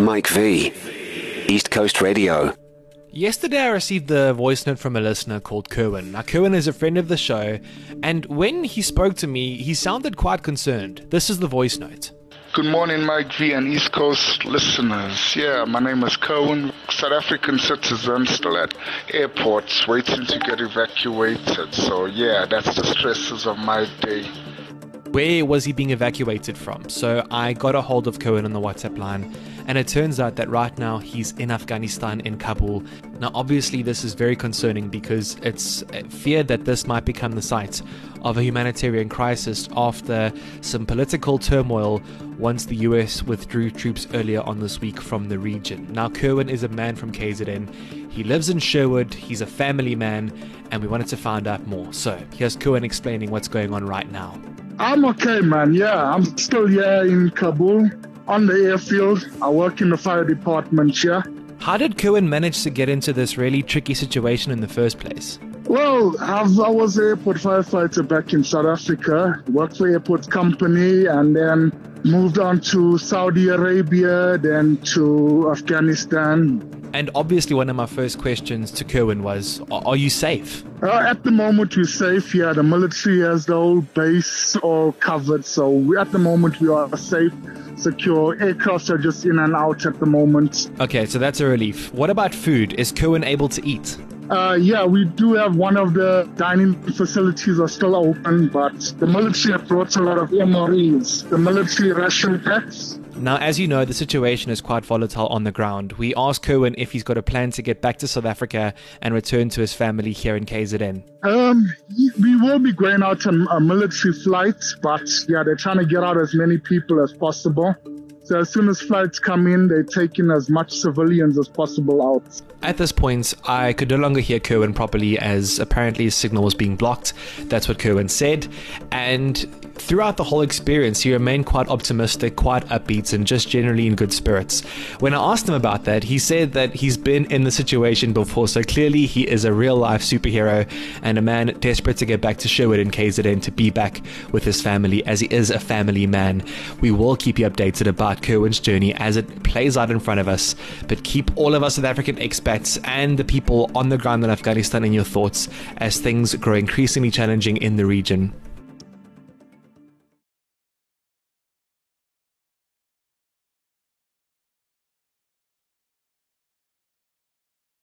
Mike V, East Coast Radio. Yesterday, I received the voice note from a listener called Kerwin. Now, Kerwin is a friend of the show, and when he spoke to me, he sounded quite concerned. This is the voice note. Good morning, Mike V and East Coast listeners. Yeah, my name is Kerwin, South African citizen, still at airports waiting to get evacuated. So, yeah, that's the stresses of my day. Where was he being evacuated from? So I got a hold of Kerwin on the WhatsApp line, and it turns out that right now he's in Afghanistan, in Kabul. Now, obviously, this is very concerning because it's feared that this might become the site of a humanitarian crisis after some political turmoil once the US withdrew troops earlier on this week from the region. Now, Kerwin is a man from KZN. He lives in Sherwood, he's a family man, and we wanted to find out more. So, here's Kerwin explaining what's going on right now. I'm okay, man. Yeah, I'm still here in Kabul on the airfield. I work in the fire department here. How did Kerwin manage to get into this really tricky situation in the first place? Well, I've, i was an airport firefighter back in South Africa, worked for airport company, and then moved on to Saudi Arabia, then to Afghanistan, and obviously, one of my first questions to Kerwin was Are you safe? Uh, at the moment, we're safe. Yeah, the military has the whole base all covered. So, we, at the moment, we are safe, secure. Aircrafts are just in and out at the moment. Okay, so that's a relief. What about food? Is Kerwin able to eat? Uh, yeah, we do have one of the dining facilities are still open, but the military have brought a lot of MREs, the military ration packs. Now, as you know, the situation is quite volatile on the ground. We asked Kerwin if he's got a plan to get back to South Africa and return to his family here in KZN. Um, we will be going out on a military flight, but yeah, they're trying to get out as many people as possible. So as soon as flights come in, they're taking as much civilians as possible out. At this point, I could no longer hear Kerwin properly as apparently his signal was being blocked. That's what Kerwin said. And Throughout the whole experience, he remained quite optimistic, quite upbeat, and just generally in good spirits. When I asked him about that, he said that he's been in the situation before, so clearly he is a real life superhero and a man desperate to get back to Sherwood in KZN to be back with his family as he is a family man. We will keep you updated about Kerwin's journey as it plays out in front of us, but keep all of us South African expats and the people on the ground in Afghanistan in your thoughts as things grow increasingly challenging in the region.